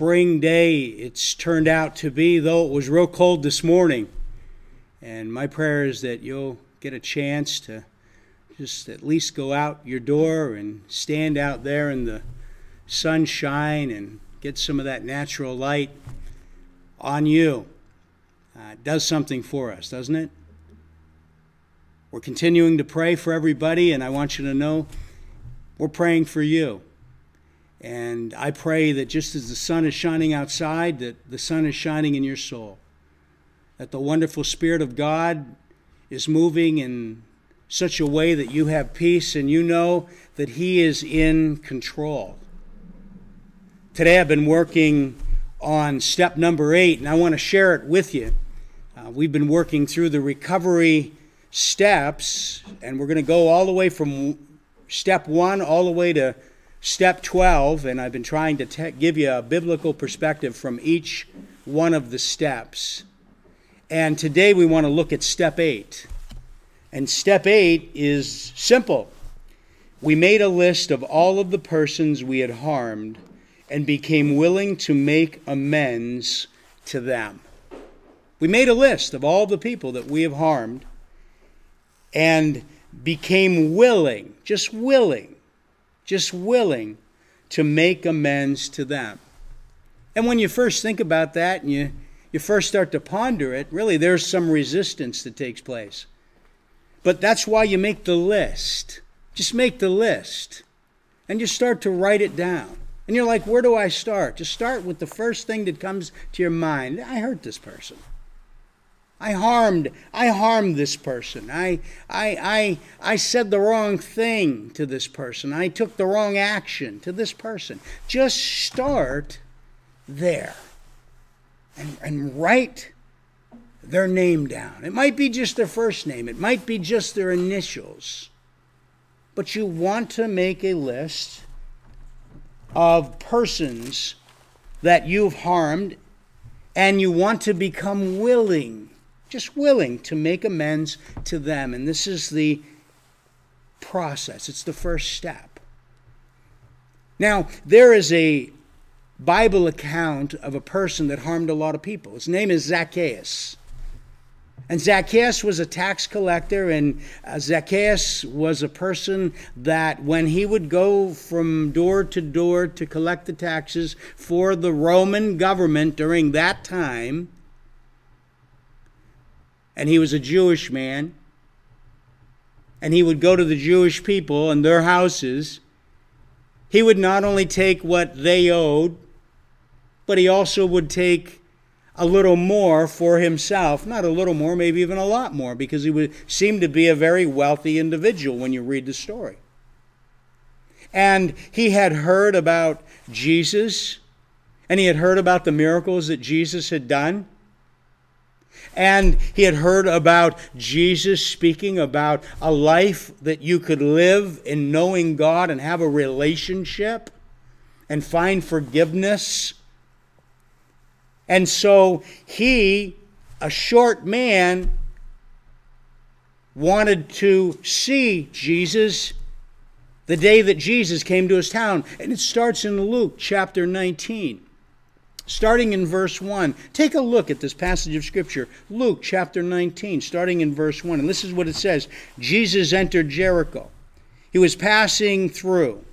spring day it's turned out to be, though it was real cold this morning. And my prayer is that you'll get a chance to just at least go out your door and stand out there in the sunshine and get some of that natural light on you. Uh, it does something for us, doesn't it? We're continuing to pray for everybody, and I want you to know we're praying for you. And I pray that just as the sun is shining outside, that the sun is shining in your soul. That the wonderful Spirit of God is moving in such a way that you have peace and you know that He is in control. Today I've been working on step number eight, and I want to share it with you. Uh, we've been working through the recovery steps, and we're going to go all the way from step one all the way to step 12, and I've been trying to te- give you a biblical perspective from each one of the steps. And today we want to look at step 8. And step 8 is simple. We made a list of all of the persons we had harmed and became willing to make amends to them. We made a list of all the people that we have harmed and became willing, just willing, just willing to make amends to them. And when you first think about that and you, you first start to ponder it, really there's some resistance that takes place. But that's why you make the list. Just make the list and you start to write it down. And you're like, where do I start? Just start with the first thing that comes to your mind. I hurt this person. I harmed I harmed this person. I I I I said the wrong thing to this person. I took the wrong action to this person. Just start there. And and write their name down. It might be just their first name. It might be just their initials. But you want to make a list of persons that you've harmed and you want to become willing just willing to make amends to them. And this is the process, it's the first step. Now, there is a Bible account of a person that harmed a lot of people. His name is Zacchaeus. And Zacchaeus was a tax collector, and uh, Zacchaeus was a person that when he would go from door to door to collect the taxes for the Roman government during that time, and he was a Jewish man, and he would go to the Jewish people and their houses, he would not only take what they owed, but he also would take a little more for himself. Not a little more, maybe even a lot more, because he would seem to be a very wealthy individual when you read the story. And he had heard about Jesus, and he had heard about the miracles that Jesus had done. And he had heard about Jesus speaking about a life that you could live in knowing God and have a relationship and find forgiveness. And so he, a short man, wanted to see Jesus the day that Jesus came to his town. And it starts in Luke chapter 19 starting in verse 1. Take a look at this passage of Scripture, Luke chapter 19, starting in verse 1. And this is what it says Jesus entered Jericho. He was passing through.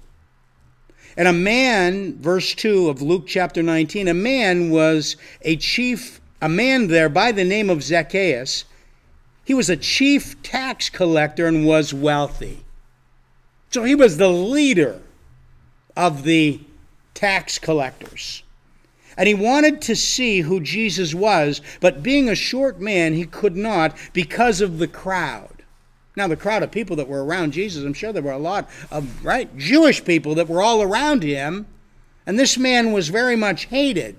And a man, verse 2 of Luke chapter 19, a man was a chief, a man there by the name of Zacchaeus. He was a chief tax collector and was wealthy. So he was the leader of the tax collectors and he wanted to see who Jesus was, but being a short man, he could not because of the crowd. Now, the crowd of people that were around Jesus, I'm sure there were a lot of, right, Jewish people that were all around him, and this man was very much hated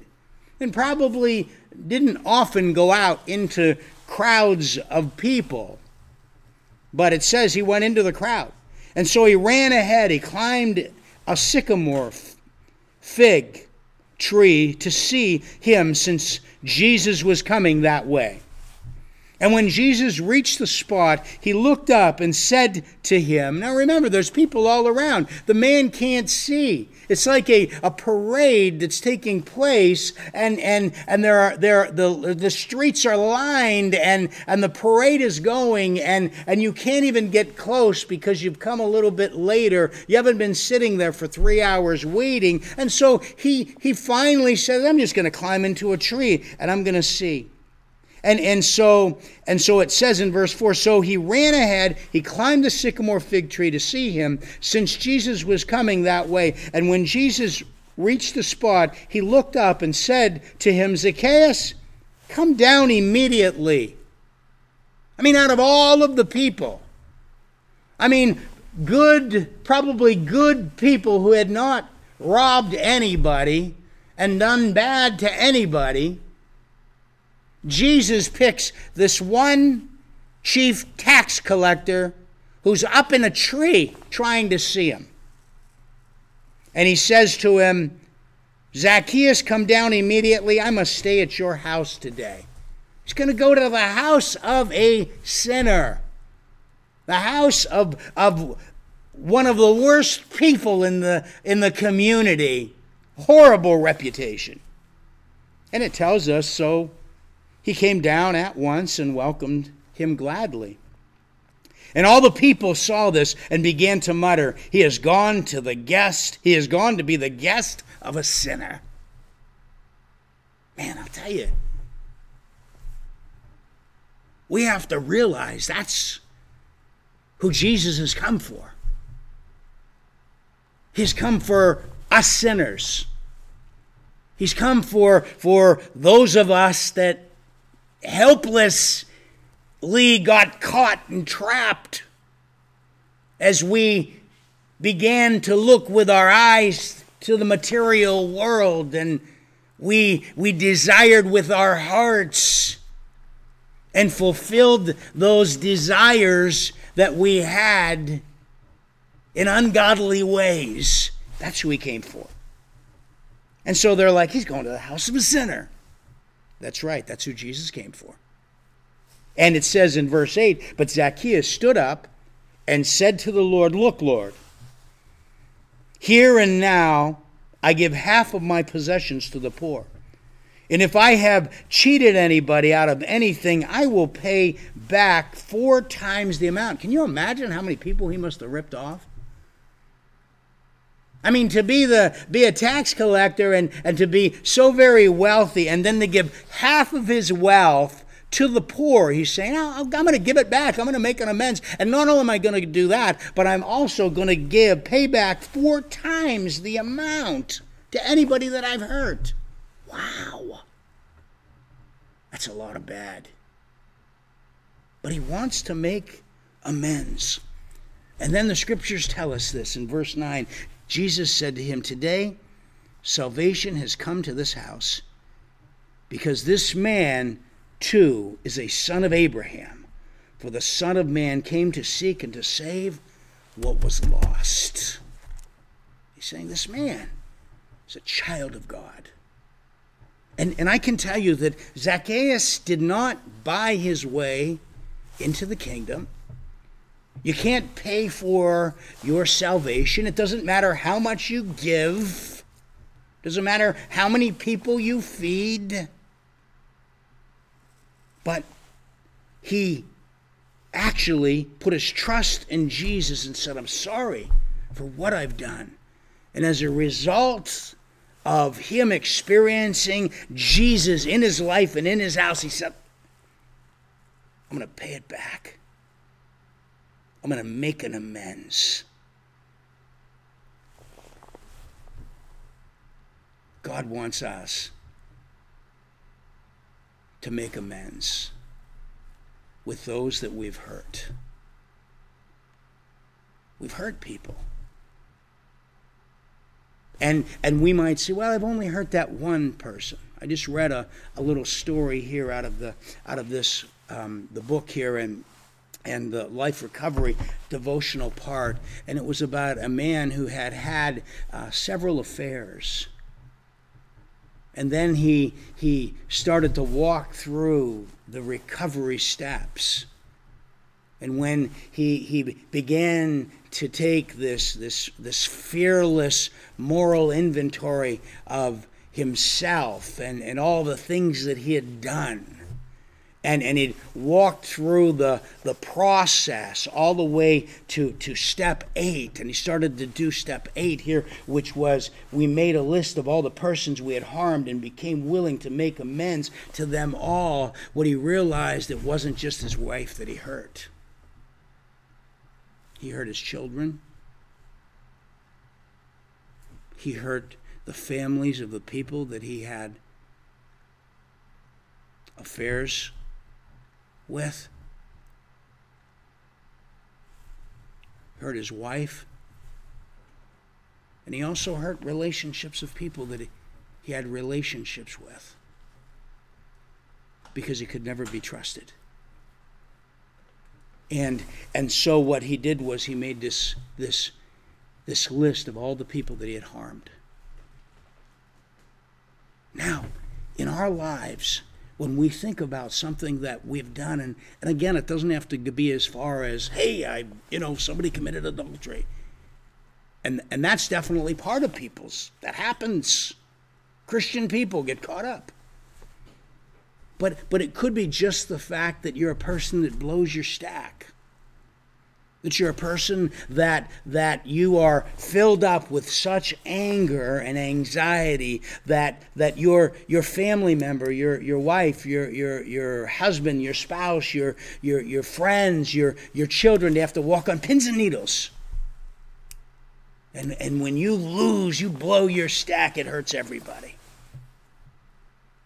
and probably didn't often go out into crowds of people. But it says he went into the crowd. And so he ran ahead, he climbed a sycamore fig tree to see him since Jesus was coming that way. And when Jesus reached the spot, he looked up and said to him, Now remember, there's people all around. The man can't see. It's like a, a parade that's taking place, and, and, and there are, there, the, the streets are lined, and, and the parade is going, and, and you can't even get close because you've come a little bit later. You haven't been sitting there for three hours waiting. And so he, he finally says, I'm just going to climb into a tree, and I'm going to see. And, and so and so it says in verse 4 so he ran ahead he climbed the sycamore fig tree to see him. Since jesus was coming that way and when jesus reached the spot he looked up and said to him zacchaeus come down immediately i mean out of all of the people i mean good probably good people who had not robbed anybody and done bad to anybody Jesus picks this one chief tax collector who's up in a tree trying to see him. And he says to him, Zacchaeus, come down immediately. I must stay at your house today. He's going to go to the house of a sinner, the house of, of one of the worst people in the, in the community. Horrible reputation. And it tells us so he came down at once and welcomed him gladly. And all the people saw this and began to mutter, He has gone to the guest, he has gone to be the guest of a sinner. Man, I'll tell you, we have to realize that's who Jesus has come for. He's come for us sinners. He's come for, for those of us that helplessly got caught and trapped as we began to look with our eyes to the material world and we, we desired with our hearts and fulfilled those desires that we had in ungodly ways. That's who he came for. And so they're like, he's going to the house of a sinner. That's right. That's who Jesus came for. And it says in verse 8 But Zacchaeus stood up and said to the Lord, Look, Lord, here and now I give half of my possessions to the poor. And if I have cheated anybody out of anything, I will pay back four times the amount. Can you imagine how many people he must have ripped off? I mean, to be the be a tax collector and, and to be so very wealthy, and then to give half of his wealth to the poor. He's saying, I'm going to give it back. I'm going to make an amends. And not only am I going to do that, but I'm also going to give, pay back four times the amount to anybody that I've hurt. Wow. That's a lot of bad. But he wants to make amends. And then the scriptures tell us this in verse 9 Jesus said to him, Today salvation has come to this house because this man too is a son of Abraham. For the Son of Man came to seek and to save what was lost. He's saying this man is a child of God. And, and I can tell you that Zacchaeus did not buy his way into the kingdom. You can't pay for your salvation. It doesn't matter how much you give. It doesn't matter how many people you feed. But he actually put his trust in Jesus and said, I'm sorry for what I've done. And as a result of him experiencing Jesus in his life and in his house, he said, I'm going to pay it back. I'm going to make an amends. God wants us to make amends with those that we've hurt. We've hurt people. And, and we might say, well, I've only hurt that one person. I just read a, a little story here out of the out of this um, the book here, and and the life recovery devotional part, and it was about a man who had had uh, several affairs. And then he, he started to walk through the recovery steps. And when he, he began to take this, this, this fearless moral inventory of himself and, and all the things that he had done, and, and he walked through the, the process all the way to, to step eight. And he started to do step eight here, which was we made a list of all the persons we had harmed and became willing to make amends to them all. What he realized, it wasn't just his wife that he hurt, he hurt his children, he hurt the families of the people that he had affairs with. Hurt his wife. And he also hurt relationships of people that he, had relationships with because he could never be trusted. And and so what he did was he made this this this list of all the people that he had harmed. Now, in our lives, when we think about something that we've done and, and again it doesn't have to be as far as hey i you know somebody committed adultery. And and that's definitely part of people's that happens. Christian people get caught up. But but it could be just the fact that you're a person that blows your stack that you're a person that that you are filled up with such anger and anxiety that that your your family member your your wife your your your husband your spouse your your your friends your your children they have to walk on pins and needles. And and when you lose you blow your stack it hurts everybody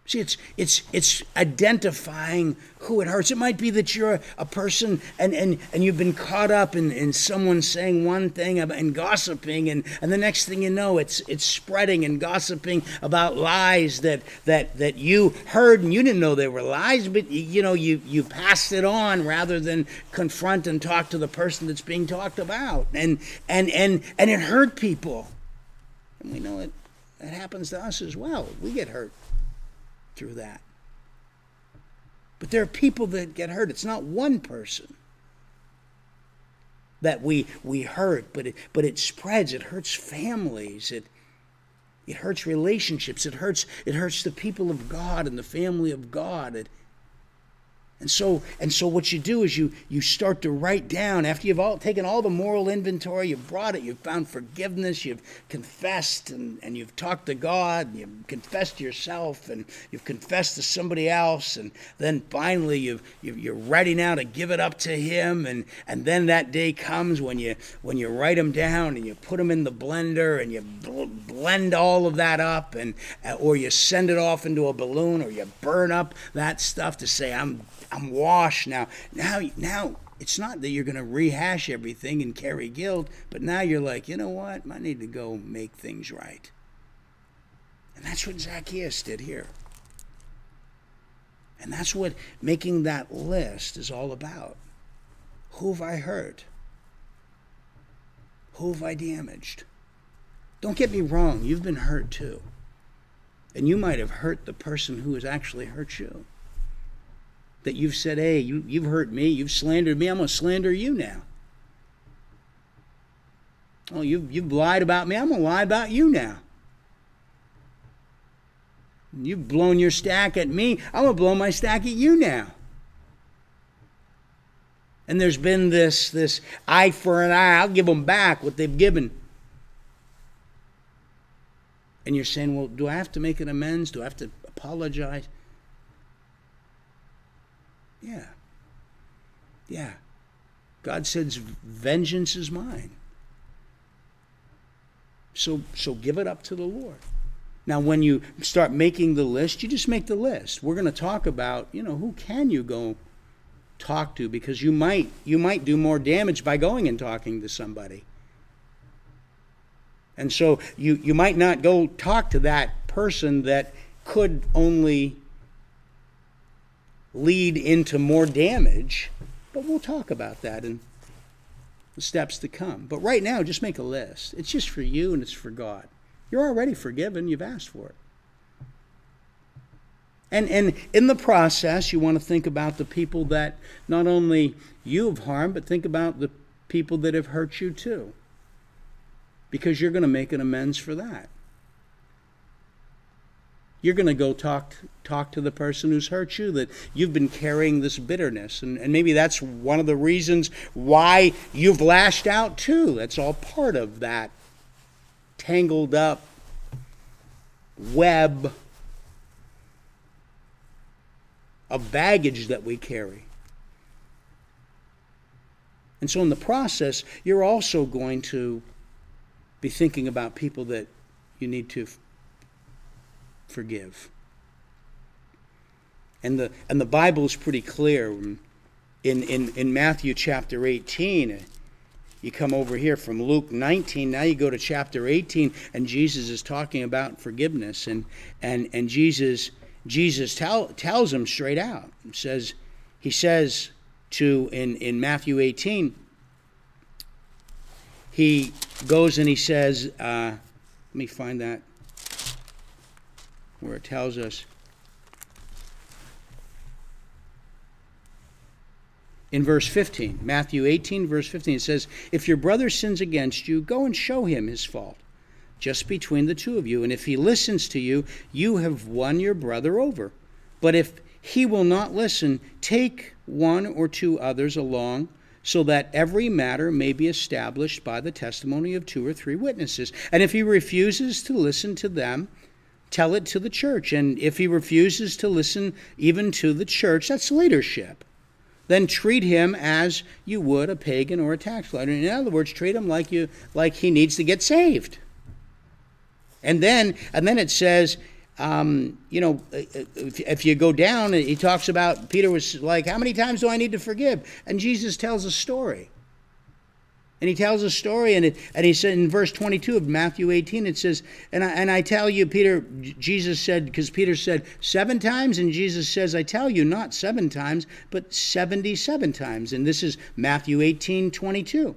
See, it's it's it's identifying who it hurts. It might be that you're a person and, and, and you've been caught up in, in someone saying one thing and gossiping, and, and the next thing you know, it's it's spreading and gossiping about lies that that that you heard and you didn't know they were lies, but you know you you passed it on rather than confront and talk to the person that's being talked about, and and and and it hurt people, and we know it. It happens to us as well. We get hurt through that. But there are people that get hurt. It's not one person that we we hurt, but it, but it spreads. It hurts families. It it hurts relationships. It hurts it hurts the people of God and the family of God. It and so, and so what you do is you, you start to write down, after you've all taken all the moral inventory, you've brought it, you've found forgiveness, you've confessed, and, and you've talked to God, and you've confessed to yourself, and you've confessed to somebody else, and then finally you've, you are ready now to give it up to Him, and, and then that day comes when you, when you write them down, and you put them in the blender, and you blend all of that up, and, uh, or you send it off into a balloon, or you burn up that stuff to say, I'm I'm washed now. Now, now it's not that you're going to rehash everything and carry guilt, but now you're like, you know what? I need to go make things right. And that's what Zacchaeus did here. And that's what making that list is all about. Who have I hurt? Who have I damaged? Don't get me wrong, you've been hurt too. And you might have hurt the person who has actually hurt you that you've said, hey, you, you've hurt me, you've slandered me, I'm going to slander you now. Oh, you've, you've lied about me, I'm going to lie about you now. You've blown your stack at me, I'm going to blow my stack at you now. And there's been this, this eye for an eye, I'll give them back what they've given. And you're saying, well, do I have to make an amends? Do I have to apologize? Yeah. Yeah. God says, vengeance is mine. So, so give it up to the Lord. Now, when you start making the list, you just make the list. We're going to talk about, you know, who can you go talk to because you might you might do more damage by going and talking to somebody. And so you you might not go talk to that person that could only lead into more damage. But we'll talk about that in the steps to come. But right now, just make a list. It's just for you and it's for God. You're already forgiven, you've asked for it. And, and in the process, you want to think about the people that not only you have harmed, but think about the people that have hurt you too. Because you're going to make an amends for that. You're going to go talk talk to the person who's hurt you that you've been carrying this bitterness and, and maybe that's one of the reasons why you've lashed out too. That's all part of that tangled up web of baggage that we carry. And so, in the process, you're also going to be thinking about people that you need to forgive. And the, and the Bible is pretty clear. In, in, in Matthew chapter 18, you come over here from Luke 19, now you go to chapter 18, and Jesus is talking about forgiveness. And, and, and Jesus Jesus tell, tells him straight out. He says, he says to in, in Matthew 18, he goes and he says, uh, let me find that where it tells us. In verse 15, Matthew 18, verse 15, it says, If your brother sins against you, go and show him his fault just between the two of you. And if he listens to you, you have won your brother over. But if he will not listen, take one or two others along, so that every matter may be established by the testimony of two or three witnesses. And if he refuses to listen to them, tell it to the church. And if he refuses to listen even to the church, that's leadership. Then treat him as you would a pagan or a tax collector. In other words, treat him like you like he needs to get saved. And then, and then it says, um, you know, if, if, you go down, he talks about Peter was like, How many times do I need to forgive? And Jesus tells a story. And he tells a story, and, it, and he said in verse 22 of Matthew 18, it says, And I, and I tell you, Peter, Jesus said, because Peter said seven times, and Jesus says, I tell you, not seven times, but 77 times. And this is Matthew 18, 22.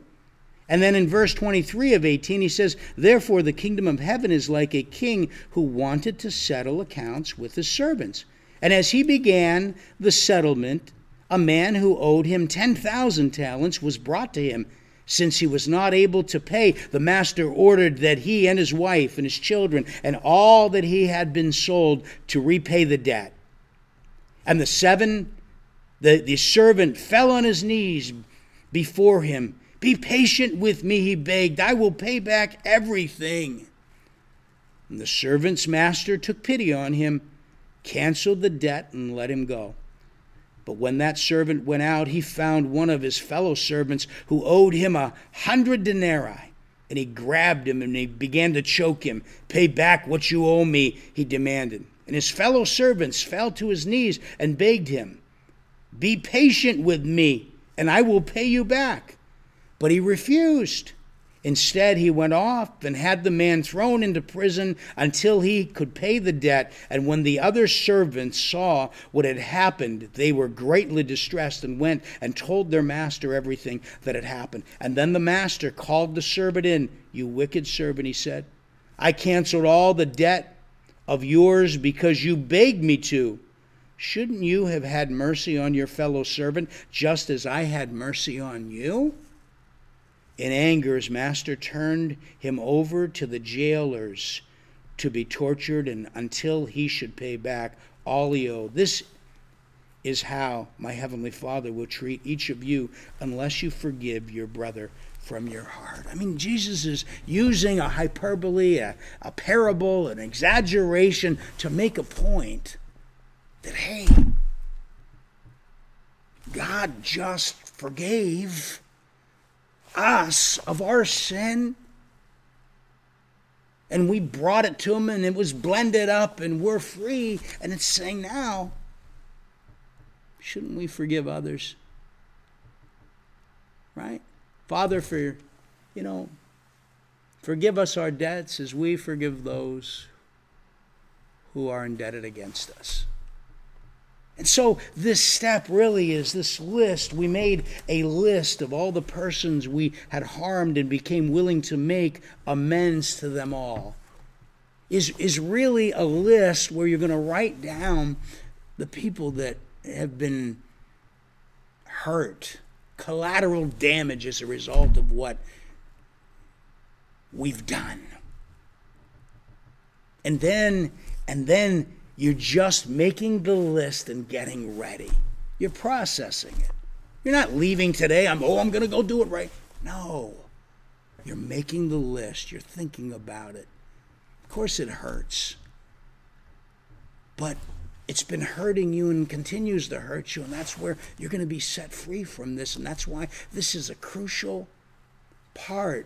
And then in verse 23 of 18, he says, Therefore the kingdom of heaven is like a king who wanted to settle accounts with his servants. And as he began the settlement, a man who owed him 10,000 talents was brought to him. Since he was not able to pay, the master ordered that he and his wife and his children and all that he had been sold to repay the debt. And the seven, the, the servant fell on his knees before him be patient with me, he begged. I will pay back everything. And the servant's master took pity on him, canceled the debt, and let him go. But when that servant went out, he found one of his fellow servants who owed him a hundred denarii. And he grabbed him and he began to choke him. Pay back what you owe me, he demanded. And his fellow servants fell to his knees and begged him, Be patient with me, and I will pay you back. But he refused. Instead, he went off and had the man thrown into prison until he could pay the debt. And when the other servants saw what had happened, they were greatly distressed and went and told their master everything that had happened. And then the master called the servant in. You wicked servant, he said, I canceled all the debt of yours because you begged me to. Shouldn't you have had mercy on your fellow servant just as I had mercy on you? In anger, his master turned him over to the jailers to be tortured and until he should pay back all he owed. This is how my heavenly Father will treat each of you unless you forgive your brother from your heart. I mean, Jesus is using a hyperbole, a, a parable, an exaggeration to make a point that, hey, God just forgave us of our sin. And we brought it to him and it was blended up and we're free. And it's saying now shouldn't we forgive others? Right? Father for you know forgive us our debts as we forgive those who are indebted against us and so, this step really is this list. We made a list of all the persons we had harmed and became willing to make amends to them all. Is, is really a list where you're going to write down the people that have been hurt, collateral damage as a result of what we've done. And then and then you're just making the list and getting ready. You're processing it. You're not leaving today. I'm oh, I'm going to go do it right. No. You're making the list. You're thinking about it. Of course it hurts. But it's been hurting you and continues to hurt you, and that's where you're going to be set free from this. And that's why this is a crucial part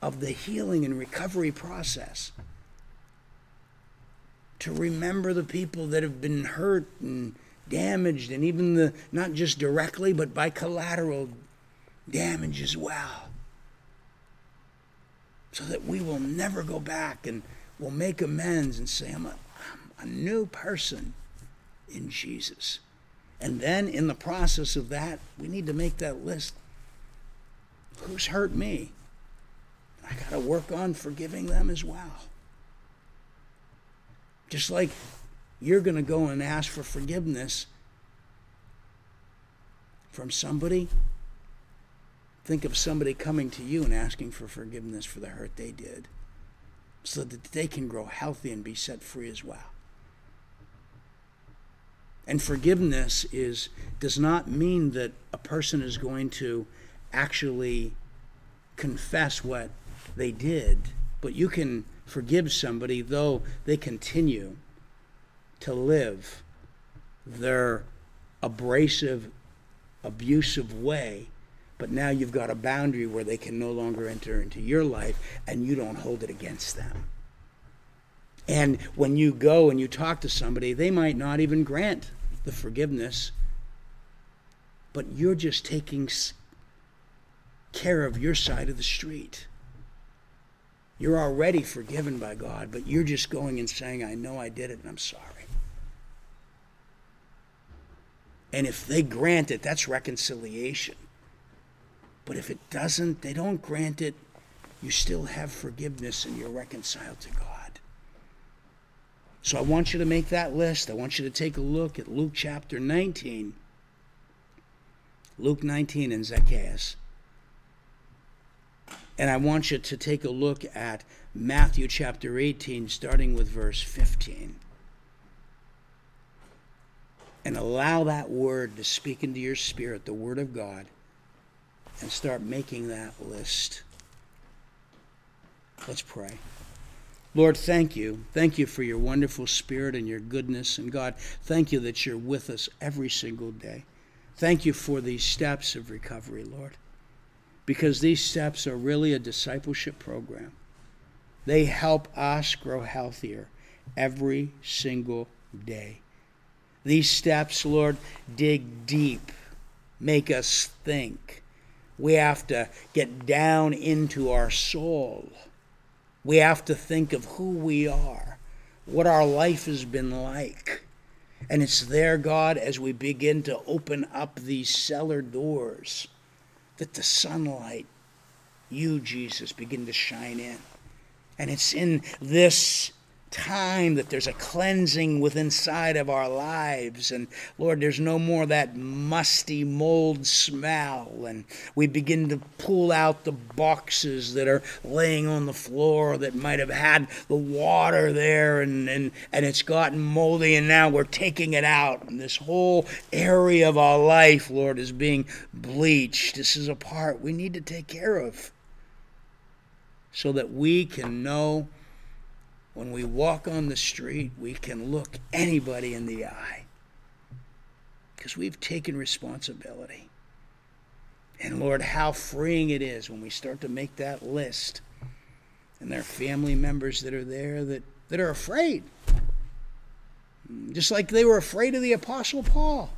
of the healing and recovery process. To remember the people that have been hurt and damaged, and even the not just directly, but by collateral damage as well. So that we will never go back and will make amends and say, I'm a, I'm a new person in Jesus. And then in the process of that, we need to make that list. Who's hurt me? I got to work on forgiving them as well. Just like you're going to go and ask for forgiveness from somebody, think of somebody coming to you and asking for forgiveness for the hurt they did so that they can grow healthy and be set free as well. And forgiveness is does not mean that a person is going to actually confess what they did, but you can forgive somebody though they continue to live their abrasive, abusive way. But now you've got a boundary where they can no longer enter into your life and you don't hold it against them. And when you go and you talk to somebody, they might not even grant the forgiveness, but you're just taking care of your side of the street. You're already forgiven by God, but you're just going and saying, I know I did it and I'm sorry. And if they grant it, that's reconciliation. But if it doesn't, they don't grant it, you still have forgiveness and you're reconciled to God. So I want you to make that list. I want you to take a look at Luke chapter 19. Luke 19 and Zacchaeus. And I want you to take a look at Matthew chapter 18, starting with verse 15. And allow that word to speak into your spirit, the word of God, and start making that list. Let's pray. Lord, thank you. Thank you for your wonderful spirit and your goodness. And God, thank you that you're with us every single day. Thank you for these steps of recovery, Lord because these steps are really a discipleship program. They help us grow healthier every single day. These steps, Lord, dig deep, make us think. We have to get down into our soul. We have to think of who we are, what our life has been like. And it's there, God, as we begin to open up these cellar doors that the sunlight, you, Jesus, begin to shine in. And it's in this time that there's a cleansing within inside of our lives. And lord there's no more that musty mold smell. And we begin to pull out the boxes that are laying on the floor that might have had the water there and and, and it's gotten moldy and now we're taking it out. And this whole area of our life lord is being bleached. This is a part we need to take care of so that we can know when we walk on the street, we can look anybody in the eye because we've taken responsibility. And Lord, how freeing it is when we start to make that list and there are family members that are there that, that are afraid. Just like they were afraid of the Apostle Paul.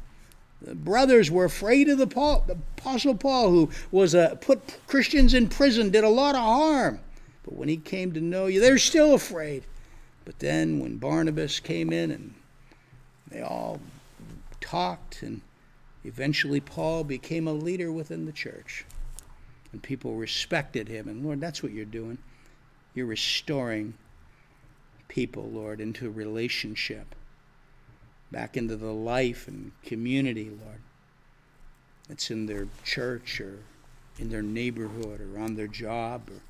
The brothers were afraid of the, Paul, the Apostle Paul, who was a, put Christians in prison, did a lot of harm. But when he came to know you, they're still afraid. But then when Barnabas came in and they all talked, and eventually Paul became a leader within the church. And people respected him. And Lord, that's what you're doing. You're restoring people, Lord, into relationship back into the life and community, Lord. That's in their church or in their neighborhood or on their job or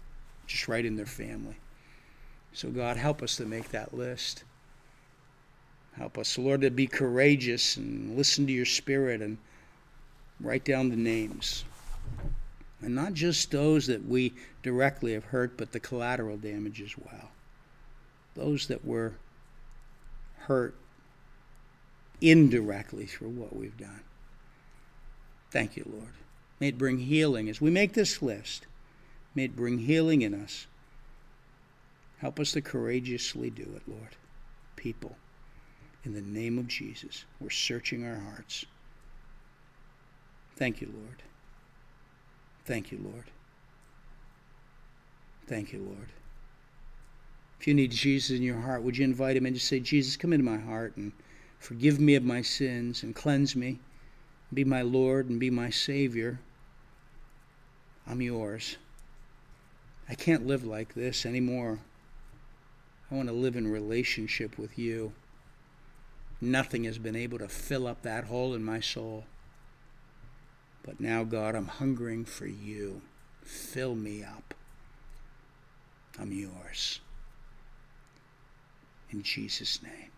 just right in their family. So, God, help us to make that list. Help us, Lord, to be courageous and listen to your spirit and write down the names. And not just those that we directly have hurt, but the collateral damage as well. Those that were hurt indirectly through what we've done. Thank you, Lord. May it bring healing as we make this list. May it bring healing in us. Help us to courageously do it, Lord. People, in the name of Jesus, we're searching our hearts. Thank you, Lord. Thank you, Lord. Thank you, Lord. If you need Jesus in your heart, would you invite him and just say, Jesus, come into my heart and forgive me of my sins and cleanse me. Be my Lord and be my Savior. I'm yours. I can't live like this anymore. I want to live in relationship with you. Nothing has been able to fill up that hole in my soul. But now, God, I'm hungering for you. Fill me up. I'm yours. In Jesus' name.